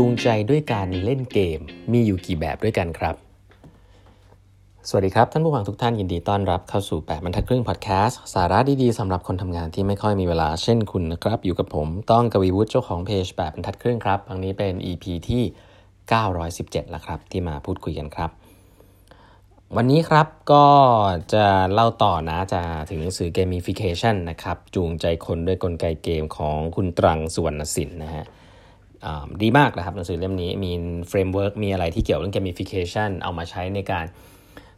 จูงใจด้วยการเล่นเกมมีอยู่กี่แบบด้วยกันครับ สวัสดีครับ ท่านผู้ฟังทุกท่านยินดีต้อนรับเข้าสู่ 8บรรทัดครึ่งพอดแคสต์สาระดีๆสำหรับคนทำงานที่ไม่ค่อยมีเวลาเช่นคุณนะครับ อยู่กับผมต้องกวีวุฒิเจ้าของเพจ8บรรทัดครึ่งครับครั้งนี้เป็น EP ที่ 917 แล้วครับ ที่มาพูดคุยกันครับ วันนี้ครับก็จะเล่าต่อนะจะถึงหนังสือ gamification นะครับจูงใจคนด้วยกลไกเกมของคุณตรังสุวรรณสินนะฮะ ดีมากนะครับหนังสือเล่มนี้มี framework มีอะไรที่เกี่ยวเรื่อง gamification เอามาใช้ในการ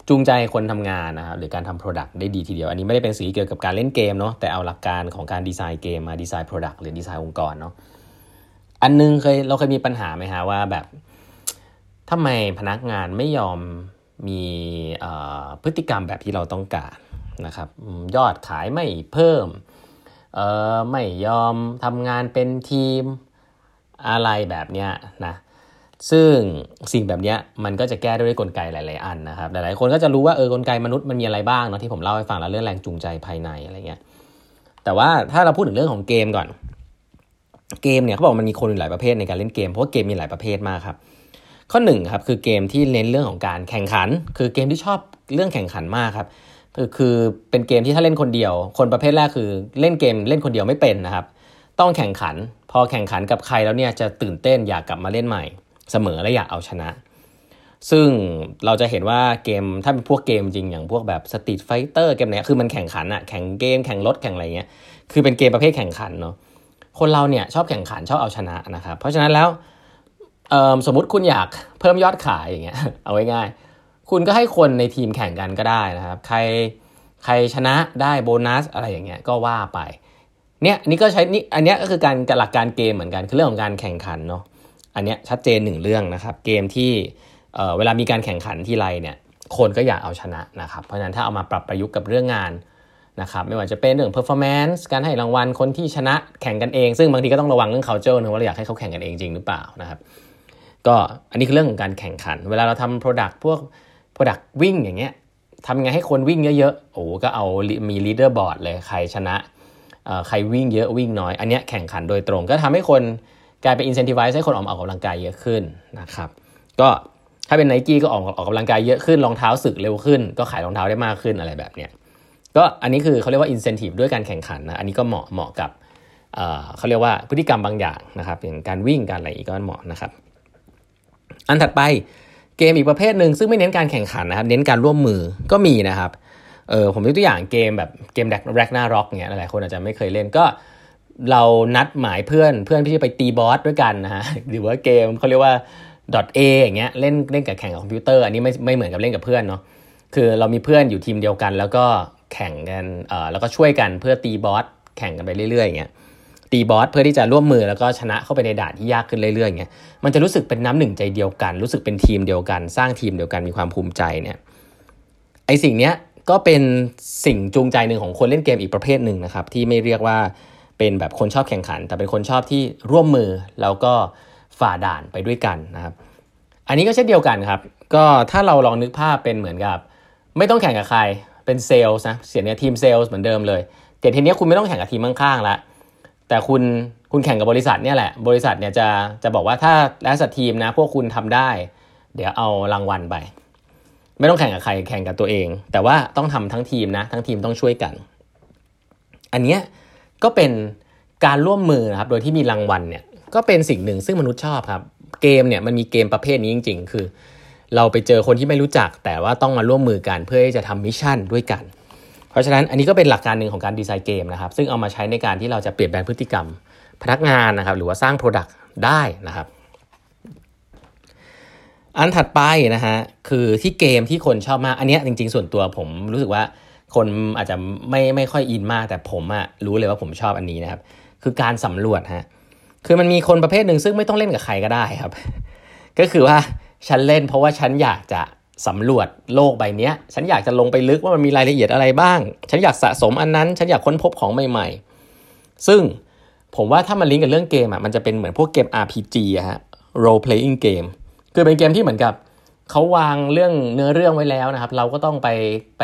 จูงใจคนทำงานนะครับหรือการทำ Product ได้ดีทีเดียว อันนี้ไม่ได้เป็นสื่อเกี่ยวกับการเล่นเกมเนาะแต่เอาหลักการของการดีไซน์เกมมาดีไซน์ Product หรือดีไซน์องค์กรเนาะอันนึงเคยเราเคยมีปัญหาไหมฮะว่าแบบทำไมพนักงานไม่ยอมมีพฤติกรรมแบบที่เราต้องการนะครับยอดขายไม่เพิ่มไม่ยอมทำงานเป็นทีม อะไรแบบเนี้ยนะซึ่งสิ่งแบบนี้มันก็จะแก้ด้วยกลไกหลาย ๆ อันนะครับ หลาย ๆ คนก็จะรู้ว่าเออกลไกมนุษย์มันมีอะไรบ้างเนาะที่ผมเล่าให้ฟังแล้วเรื่องแรงจูงใจภายในอะไรเงี้ย แต่ว่าถ้าเราพูดถึงเรื่องของเกมก่อน เกมเนี่ยเขาบอกมันมีคนหลายประเภทในการเล่นเกมเพราะว่าเกมมีหลายประเภทมากครับ ข้อหนึ่งครับคือเกมที่เน้นเรื่องของการแข่งขัน คือเกมที่ชอบเรื่องแข่งขันมากครับคือคือเป็นเกมที่ถ้าเล่นคนเดียว คนประเภทแรกคือเล่นเกมเล่นคนเดียวไม่เป็นนะครับ ต้องแข่งขัน พอแข่งขันกับใครแล้วเนี่ยจะตื่นเต้นอยากกลับมาเล่นใหม่ เสมอและอยากเอาชนะ ซึ่งเราจะเห็นว่าเกมถ้าเป็นพวกเกมจริงอย่างพวกแบบ Street Fighter เกมเนี้ยคือมันแข่งขันอะแข่งเกมแข่งรถแข่งอะไรเงี้ยคือเป็นเกมประเภทแข่งขันเนาะคนเราเนี่ยชอบแข่งขันชอบเอาชนะนะครับเพราะฉะนั้นแล้วสมมติคุณอยากเพิ่มยอดขายอย่างเงี้ยเอาไว้ง่ายคุณก็ให้คนในทีมแข่งกันก็ได้นะครับ ใครใครชนะได้โบนัสอะไรอย่างเงี้ยก็ว่าไป เนี่ยนี่ก็ใช้นี่อันนี้ก็คือการหลักการเกมเหมือนกันคือเรื่องของการแข่งขันเนาะอันนี้ชัดเจนหนึ่งเรื่องนะครับ เกมที่เเวลามีการแข่งขันที่ไรเนี่ยคนก็อยากเอาชนะนะครับ เพราะฉะนั้นถ้าเอามาปรับประยุกต์กับเรื่องงานนะครับไม่ว่าจะเป็นเรื่อง performance การให้รางวัลคนที่ชนะแข่งกันเอง ซึ่งบางทีก็ต้องระวังเรื่อง culture นะว่าเราอยากให้เขาแข่งกันเองจริงหรือเปล่านะครับก็อันนี้คือเรื่องของการแข่งขัน เวลาเราทำ product พวก product วิ่งอย่างเงี้ยทำไงให้คนวิ่งเยอะๆโอ้ก็เอามี leader board เลยใครชนะ ใครวิ่งเยอะวิ่งน้อย อันนี้แข่งขันโดยตรง ก็ทำให้คนกลายเป็น incentivize ให้คนออกมาออกกำลังกายเยอะขึ้นนะครับก็ถ้าเป็นไนกี้ก็ออกออกกำลังกายเยอะขึ้นรองเท้าสึกเร็วขึ้น ก็ขายรองเท้าได้มากขึ้นอะไรแบบเนี้ยก็อันนี้คือเขาเรียกว่า incentive ด้วยการแข่งขันนะอันนี้ก็เหมาะเหมาะกับเขาเรียกว่าพฤติกรรมบางอย่างนะครับอย่างการวิ่งการอะไรอีกก็เหมาะนะครับ อันถัดไปเกมอีกประเภทหนึ่งซึ่งไม่เน้นการแข่งขันนะครับ เน้นการร่วมมือก็มีนะครับ เออผมยกตัวอย่างเกมแบบเกม Ragnarok เงี้ยหลายคนอาจจะไม่เคยเล่นก็เรานัดหมายเพื่อนเพื่อนที่จะไปตีบอสด้วยกันนะฮะหรือว่าเกมเขาเรียกว่า .a อย่างเงี้ยเล่นเล่นกับแข่งกับคอมพิวเตอร์อันนี้ไม่ไม่เหมือนกับเล่นกับเพื่อนเนาะคือเรามีเพื่อนอยู่ทีมเดียวกัน แล้วก็แข่งกันเอ่อแล้วก็ช่วยกันเพื่อตีบอสแข่งกันไปเรื่อยๆอย่างเงี้ยตีบอสเพื่อที่จะร่วมมือแล้วก็ชนะเข้าไปในด่านที่ยากขึ้นเรื่อยๆอย่างเงี้ยมันจะรู้สึกเป็นน้ำหนึ่งใจเดียวกัน รู้สึกเป็นทีมเดียวกัน สร้างทีมเดียวกันมีความภูมิใจเนี่ยไอสิ่งเนี้ย ก็เป็นสิ่งจูงใจหนึ่งของคนเล่นเกมอีกประเภทหนึ่งนะครับ ที่ไม่เรียกว่าเป็นแบบคนชอบแข่งขัน แต่เป็นคนชอบที่ร่วมมือแล้วก็ฝ่าด่านไปด้วยกันนะครับ อันนี้ก็เช่นเดียวกันครับ ก็ถ้าเราลองนึกภาพเป็นเหมือนกับ ไม่ต้องแข่งกับใครเป็นเซลล์นะเสียเนี่ยทีมเซลล์เหมือนเดิมเลย แต่ทีนี้คุณไม่ต้องแข่งกับทีมข้างๆละแต่คุณคุณแข่งกับบริษัทเนี่ยแหละ บริษัทเนี่ยจะจะบอกว่าถ้าแล้วสัตทีมนะพวกคุณทำได้ เดี๋ยวเอารางวัลไป ไม่ต้องแข่งกับใครแข่งกับตัวเอง แต่ว่าต้องทำทั้งทีมนะ ทั้งทีมต้องช่วยกัน อันนี้ก็เป็นการร่วมมือครับ โดยที่มีรางวัลเนี่ย ก็เป็นสิ่งหนึ่งซึ่งมนุษย์ชอบครับ เกมเนี่ยมันมีเกมประเภทนี้จริง ๆ คือ เราไปเจอคนที่ไม่รู้จัก แต่ว่าต้องมาร่วมมือกันเพื่อที่จะทำ mission ด้วยกัน เพราะฉะนั้นอันนี้ก็เป็นหลักการหนึ่งของการดีไซน์เกมนะครับ ซึ่งเอามาใช้ในการที่เราจะเปลี่ยนแปลงพฤติกรรม พนักงานนะครับ หรือว่าสร้าง Product ได้นะครับ อันถัดไปนะฮะคือที่เกมที่คนชอบมาก อันนี้จริง ๆ ส่วนตัวผมรู้สึกว่าคนอาจจะไม่ไม่ค่อยอินมาก แต่ผมอะรู้เลยว่าผมชอบอันนี้นะครับ คือการสำรวจฮะคือมันมีคนประเภทหนึ่งซึ่งไม่ต้องเล่นกับใครก็ได้ครับ ก็คือว่าฉันเล่นเพราะว่าฉันอยากจะสำรวจโลกใบนี้ฉันอยากจะลงไปลึกว่ามันมีรายละเอียดอะไรบ้าง ฉันอยากสะสมอันนั้น ฉันอยากค้นพบของใหม่ ๆ ซึ่งผมว่าถ้ามันลิงก์กับเรื่องเกมอะมันจะเป็นเหมือนพวกเกม RPG อะฮะ role playing game คือเป็นเกมที่เหมือนกับเขาวางเรื่องเนื้อเรื่องไว้แล้วนะครับ เราก็ต้องไปไป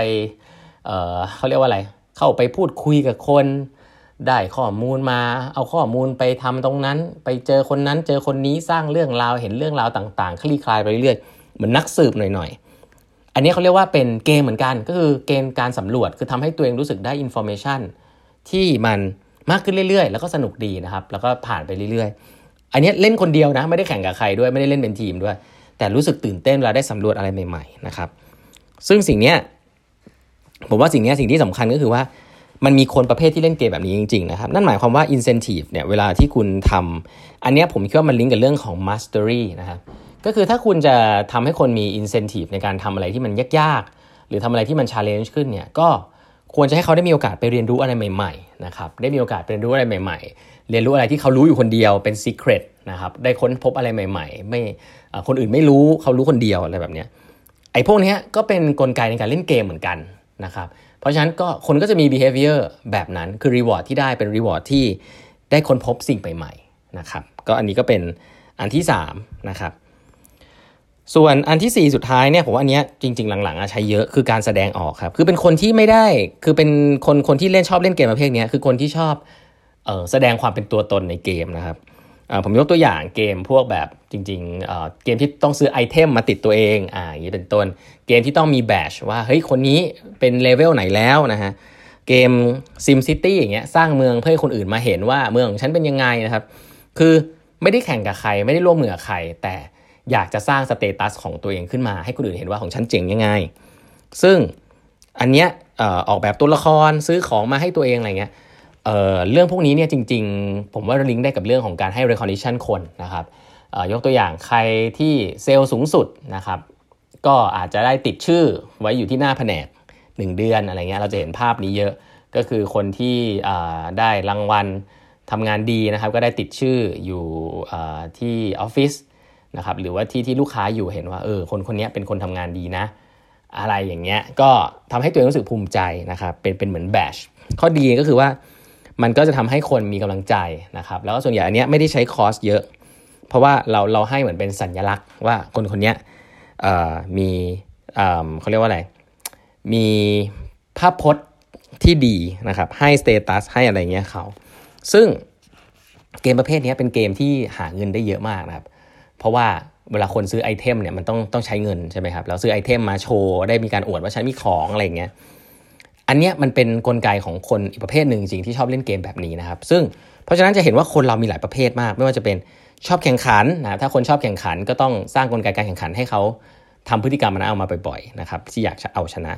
เเขาเรียกว่าอะไร เข้าไปพูดคุยกับคน ได้ข้อมูลมา เอาข้อมูลไปทำตรงนั้น ไปเจอคนนั้น เจอคนนี้สร้างเรื่องราวเห็นเรื่องราวต่างๆ คลี่คลายไปเรื่อยเหมือนนักสืบหน่อยๆ อันนี้เขาเรียกว่าเป็นเกมเหมือนกัน ก็คือเกมการสำรวจคือทำให้ตัวเองรู้สึกได้อินโฟเมชันที่มันมากขึ้นเรื่อยๆ แล้วก็สนุกดีนะครับ แล้วก็ผ่านไปเรื่อยๆ อันนี้เล่นคนเดียวนะไม่ได้แข่งกับใครด้วยไม่ได้เล่นเป็นทีมด้วย แต่รู้สึกตื่นเต้นเวลาได้สำรวจอะไรใหม่ๆนะครับ ซึ่งสิ่งนี้ผมว่าสิ่งนี้สิ่งที่สำคัญก็คือว่ามันมีคนประเภทที่เล่นเกมแบบนี้จริงๆนะครับ นั่นหมายความว่า incentive เนี่ยเวลาที่คุณทำอันนี้ผมคิดว่ามันลิงก์กับเรื่องของ mastery นะครับก็คือถ้าคุณจะทำให้คนมี incentive ในการทำอะไรที่มันยากๆ หรือทำอะไรที่มัน challenge ขึ้นเนี่ยก็ ควรจะให้เขาได้มีโอกาสไปเรียนรู้อะไรใหม่ๆนะครับได้มีโอกาสไปเรียนรู้อะไรใหม่ๆ เรียนรู้อะไรที่เขารู้อยู่คนเดียวเป็น secret นะครับได้ค้นพบอะไรใหม่ ๆ ไม่คนอื่นไม่รู้เขารู้คนเดียวอะไรแบบนี้ไอ้พวกนี้ก็เป็นนกลไกในการเล่นเกมเหมือนกันนะครับเพราะฉะนั้นก็คนก็จะมี behavior แบบนั้นคือ reward ที่ได้เป็น reward ที่ได้ค้นพบสิ่งใหม่ๆนะครับก็อันนี้ก็เป็นอันที่3นะครับ ส่วนอันที่ 4 สุดท้ายเนี่ยผมว่าอันนี้จริง ๆ หลังๆใช้เยอะคือการแสดงออกครับ คือเป็นคนที่ไม่ได้คือเป็นคนคนที่เล่นชอบเล่นเกมประเภทนี้คือคนที่ชอบเออแสดงความเป็นตัวตนในเกมนะครับผมยกตัวอย่างเกมพวกแบบจริงๆเกมที่ต้องซื้อ item มาติดตัวเองอ่าอย่างนี้เป็นต้นเกมที่ต้องมีแบชว่าเฮ้ยคนนี้เป็นเลเวลไหนแล้วนะฮะเกม Sim City อย่างเงี้ยสร้างเมืองเพื่อให้คนอื่นมาเห็นว่าเมืองของฉันเป็นยังไงนะครับ คือไม่ได้แข่งกับใครไม่ได้ร่วมมือกับใครแต่ อยากจะสร้าง status ของตัวเองขึ้นมา ให้คนอื่นเห็นว่าของฉันเจ๋งยังไง ซึ่งอันเนี้ยออกแบบตัวละครซื้อของมาให้ตัวเองอะไรเงี้ยเเรื่องพวกนี้เนี่ยจริง ๆ ผมว่าลิงก์ได้กับเรื่องของการให้ recognition คนนะครับยกตัวอย่างใครที่เซลล์สูงสุดนะครับ ก็อาจจะได้ติดชื่อไว้อยู่ที่หน้าแผนก 1 เดือนอะไรเงี้ยเราจะเห็นภาพนี้เยอะก็คือคนที่ได้รางวัลทำงานดีนะครับ ก็ได้ติดชื่ออยู่ที่ออฟฟิศ นะครับหรือว่าที่ที่ลูกค้าอยู่เห็นว่าเออคนคนนี้เป็นคนทำงานดีนะ อะไรอย่างเงี้ยก็ทำให้ตัวเองรู้สึกภูมิใจนะครับเป็นเป็นเหมือนแบชข้อดีก็คือว่ามันก็จะทำให้คนมีกำลังใจนะครับแล้วก็ส่วนใหญ่อันเนี้ยไม่ได้ใช้ cost เยอะ เพราะว่าเราเราให้เหมือนเป็นสัญลักษณ์ว่าคนคนนี้มีเขาเรียกว่าอะไร มีภาพพจน์ที่ดีนะครับให้ status ให้อะไรเงี้ยเขา ซึ่งเกมประเภทนี้เป็นเกมที่หาเงินได้เยอะมากนะครับ เพราะว่าเวลาคนซื้อ item เนี่ยมันต้องต้องใช้เงินใช่ไหมครับแล้วซื้อ item มาโชว์ได้มีการอวดว่าฉันมีของอะไรเงี้ยอันเนี้ยมันเป็นนกลไกของคนอีกประเภทหนึ่งจริงที่ชอบเล่นเกมแบบนี้นะครับ ซึ่งเพราะฉะนั้นจะเห็นว่าคนเรามีหลายประเภทมาก ไม่ว่าจะเป็นชอบแข่งขันนะถ้าคนชอบแข่งขันก็ต้องสร้างกลไกการแข่งขันให้เขาทำพฤติกรรมมันเอามาบ่อยๆนะครับที่อยากจะเอาชนะ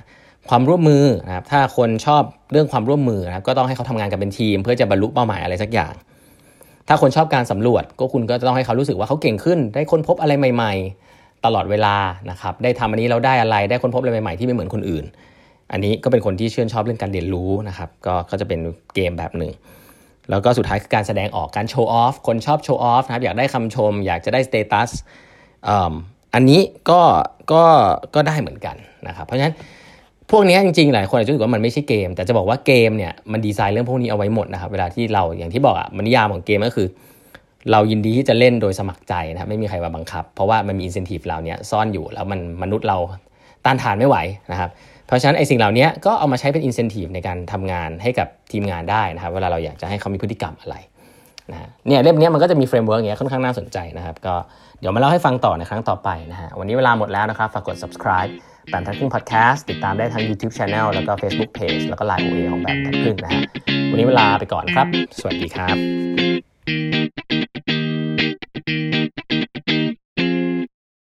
ความร่วมมือนะครับถ้าคนชอบเรื่องความร่วมมือนะครับก็ต้องให้เขาทำงานกันเป็นทีม เพื่อจะบรรลุเป้าหมายอะไรสักอย่าง ถ้าคนชอบการสำรวจก็คุณก็จะต้องให้เขารู้สึกว่าเขาเก่งขึ้น ได้ค้นพบอะไรใหม่ ๆ ตลอดเวลานะครับ ได้ทำอันนี้เราได้อะไรได้ค้นพบอะไรใหม่ๆที่ไม่เหมือนคนอื่น อันนี้ก็เป็นคนที่ชื่นชอบเรื่องการเรียนรู้นะครับ ก็ก็จะเป็นเกมแบบหนึ่ง แล้วก็สุดท้ายคือการแสดงออกการ show off คนชอบ show off นะครับอยากได้คำชม อยากจะได้ status อันนี้ก็ก็ก็ได้เหมือนกันนะครับ เพราะฉะนั้น พวกนี้จริงๆ หลายคนอาจจะรู้สึกว่ามันไม่ใช่เกม แต่จะบอกว่าเกมเนี่ยมันดีไซน์เรื่องพวกนี้เอาไว้หมดนะครับ เวลาที่เราอย่างที่บอกอะมันนิยามของเกมก็คือ เรายินดีที่จะเล่นโดยสมัครใจนะครับ ไม่มีใครมาบังคับ เพราะว่ามันมีอินเซนティブเหล่านี้ซ่อนอยู่ แล้วมันมนุษย์เราต้านทานไม่ไหวนะครับเพราะฉะนั้นไอ้สิ่งเหล่านี้ก็เอามาใช้เป็นอินเซนティブในการทำงานให้กับทีมงานได้นะครับ เวลาเราอยากจะให้เขามีพฤติกรรมอะไร นะเนี่ยเล่มนี้มันก็จะมี framework อย่างเงี้ยค่อนข้างน่าสนใจนะครับก็เดี๋ยวมาเล่าให้ฟังต่อในครั้งต่อไปนะฮะวันนี้เวลาหมดแล้วนะครับฝากกด subscribe แปดบรรทัดครึ่งพอดแคสต์ติดตามได้ทั้ง YouTube Channel แล้วก็ Facebook Page แล้วก็ Line OA ของแปดบรรทัดครึ่งนะฮะวันนี้เวลาไปก่อนครับ สวัสดีครับ